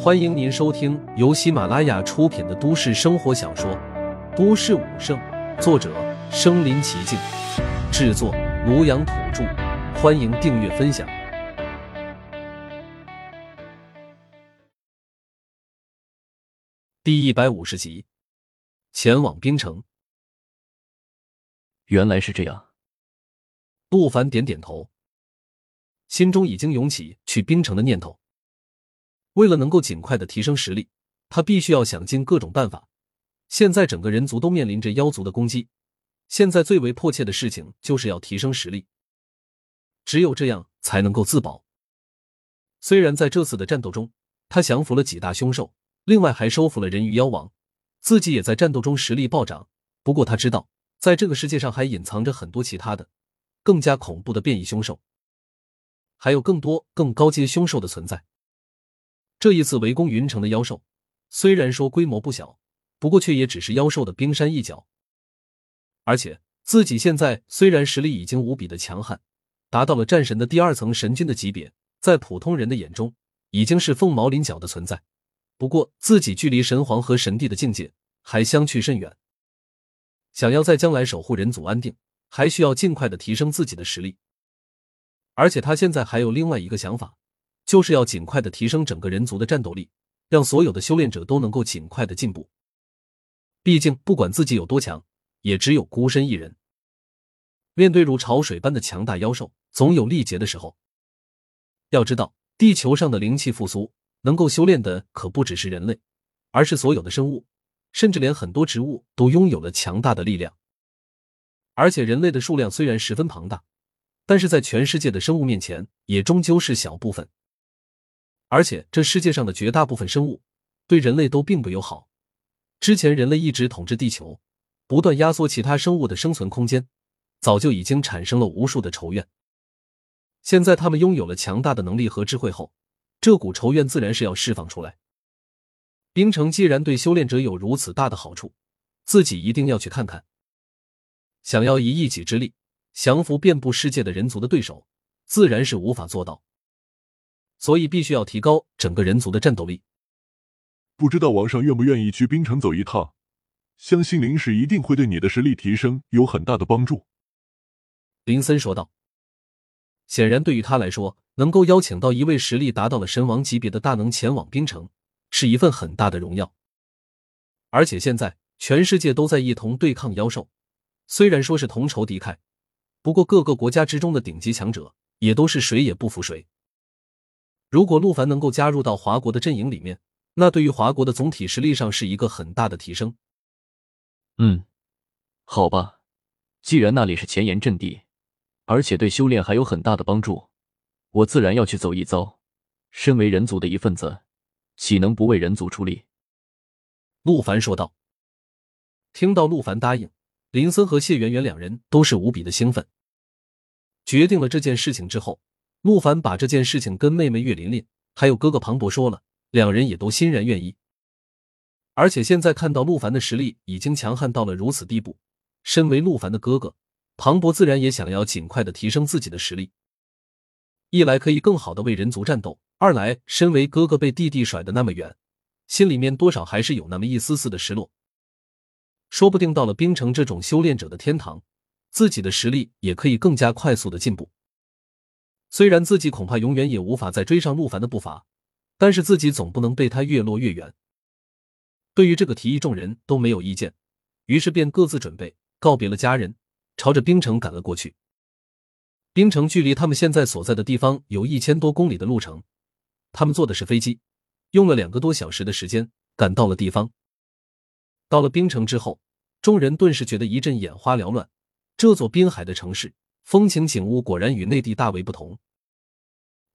欢迎您收听由喜马拉雅出品的都市生活小说《都市武圣》，作者：身临其境，制作：庐阳土著。欢迎订阅分享。第一百五十集，前往冰城。原来是这样。陆凡点点头，心中已经涌起去冰城的念头。为了能够尽快的提升实力，他必须要想尽各种办法。现在整个人族都面临着妖族的攻击，现在最为迫切的事情就是要提升实力，只有这样才能够自保。虽然在这次的战斗中，他降服了几大凶兽，另外还收服了人鱼妖王，自己也在战斗中实力暴涨。不过他知道，在这个世界上还隐藏着很多其他的、更加恐怖的变异凶兽，还有更多更高阶凶兽的存在。这一次围攻云城的妖兽，虽然说规模不小，不过却也只是妖兽的冰山一角。而且自己现在虽然实力已经无比的强悍，达到了战神的第二层神君的级别，在普通人的眼中已经是凤毛麟角的存在。不过自己距离神皇和神帝的境界还相去甚远，想要在将来守护人族安定，还需要尽快的提升自己的实力。而且他现在还有另外一个想法。就是要尽快的提升整个人族的战斗力，让所有的修炼者都能够尽快的进步。毕竟，不管自己有多强，也只有孤身一人。面对如潮水般的强大妖兽，总有力竭的时候。要知道，地球上的灵气复苏，能够修炼的可不只是人类，而是所有的生物，甚至连很多植物都拥有了强大的力量。而且，人类的数量虽然十分庞大，但是在全世界的生物面前，也终究是小部分。而且，这世界上的绝大部分生物对人类都并不友好。之前人类一直统治地球，不断压缩其他生物的生存空间，早就已经产生了无数的仇怨。现在他们拥有了强大的能力和智慧后，这股仇怨自然是要释放出来。冰城既然对修炼者有如此大的好处，自己一定要去看看。想要以一己之力降服遍布世界的人族的对手，自然是无法做到。所以必须要提高整个人族的战斗力。不知道王上愿不愿意去冰城走一趟？相信灵石一定会对你的实力提升有很大的帮助。”林森说道。显然，对于他来说，能够邀请到一位实力达到了神王级别的大能前往冰城，是一份很大的荣耀。而且现在全世界都在一同对抗妖兽，虽然说是同仇敌忾，不过各个国家之中的顶级强者也都是谁也不服谁。如果陆凡能够加入到华国的阵营里面，那对于华国的总体实力上是一个很大的提升。嗯，好吧，既然那里是前沿阵地，而且对修炼还有很大的帮助，我自然要去走一遭。身为人族的一份子，岂能不为人族出力？陆凡说道。听到陆凡答应，林森和谢圆圆两人都是无比的兴奋。决定了这件事情之后。陆凡把这件事情跟妹妹岳琳琳还有哥哥庞博说了，两人也都欣然愿意。而且现在看到陆凡的实力已经强悍到了如此地步，身为陆凡的哥哥，庞博自然也想要尽快的提升自己的实力。一来可以更好的为人族战斗，二来身为哥哥被弟弟甩的那么远，心里面多少还是有那么一丝丝的失落。说不定到了冰城这种修炼者的天堂，自己的实力也可以更加快速的进步。虽然自己恐怕永远也无法再追上陆凡的步伐，但是自己总不能被他越落越远。对于这个提议，众人都没有意见，于是便各自准备告别了家人，朝着冰城赶了过去。冰城距离他们现在所在的地方有一千多公里的路程，他们坐的是飞机，用了两个多小时的时间赶到了地方。到了冰城之后，众人顿时觉得一阵眼花缭乱，这座滨海的城市。风情景物果然与内地大为不同，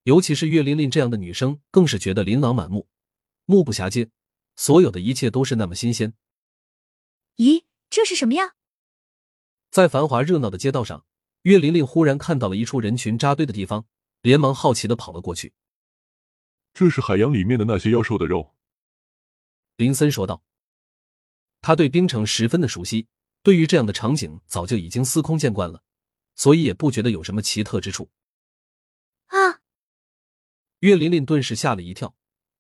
尤其是岳琳琳这样的女生，更是觉得琳琅满目，目不暇接，所有的一切都是那么新鲜。咦，这是什么呀？在繁华热闹的街道上，岳琳琳忽然看到了一处人群扎堆的地方，连忙好奇的跑了过去。这是海洋里面的那些妖兽的肉，林森说道。他对冰城十分的熟悉，对于这样的场景早就已经司空见惯了。所以也不觉得有什么奇特之处。啊！岳琳琳顿时吓了一跳，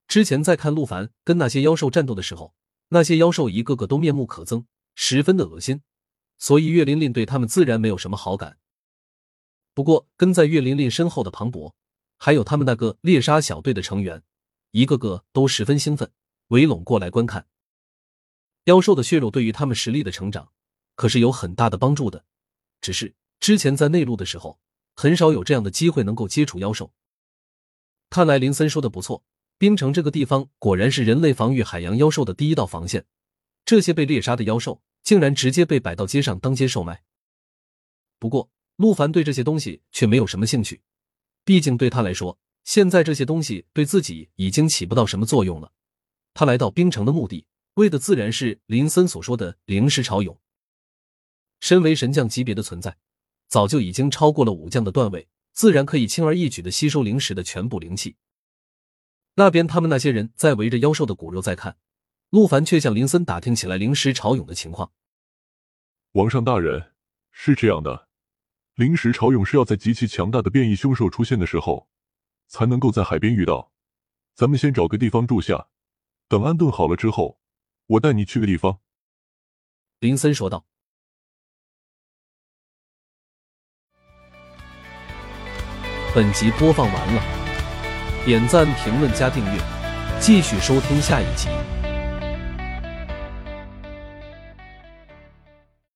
之前在看陆凡跟那些妖兽战斗的时候，那些妖兽一个个都面目可憎，十分的恶心，所以岳琳琳对他们自然没有什么好感。不过，跟在岳琳琳身后的庞博，还有他们那个猎杀小队的成员，一个个都十分兴奋，围拢过来观看。妖兽的血肉对于他们实力的成长，可是有很大的帮助的。只是之前在内陆的时候，很少有这样的机会能够接触妖兽。看来林森说的不错，冰城这个地方果然是人类防御海洋妖兽的第一道防线。这些被猎杀的妖兽，竟然直接被摆到街上当街售卖。不过，陆凡对这些东西却没有什么兴趣，毕竟对他来说，现在这些东西对自己已经起不到什么作用了。他来到冰城的目的，为的自然是林森所说的灵石潮涌。身为神将级别的存在，早就已经超过了武将的段位，自然可以轻而易举的吸收灵石的全部灵气。那边他们那些人在围着妖兽的骨肉在看，陆凡却向林森打听起来灵石潮涌的情况。王上大人，是这样的，灵石潮涌是要在极其强大的变异凶兽出现的时候，才能够在海边遇到。咱们先找个地方住下，等安顿好了之后，我带你去个地方。”林森说道。本集播放完了，点赞、评论、加订阅，继续收听下一集。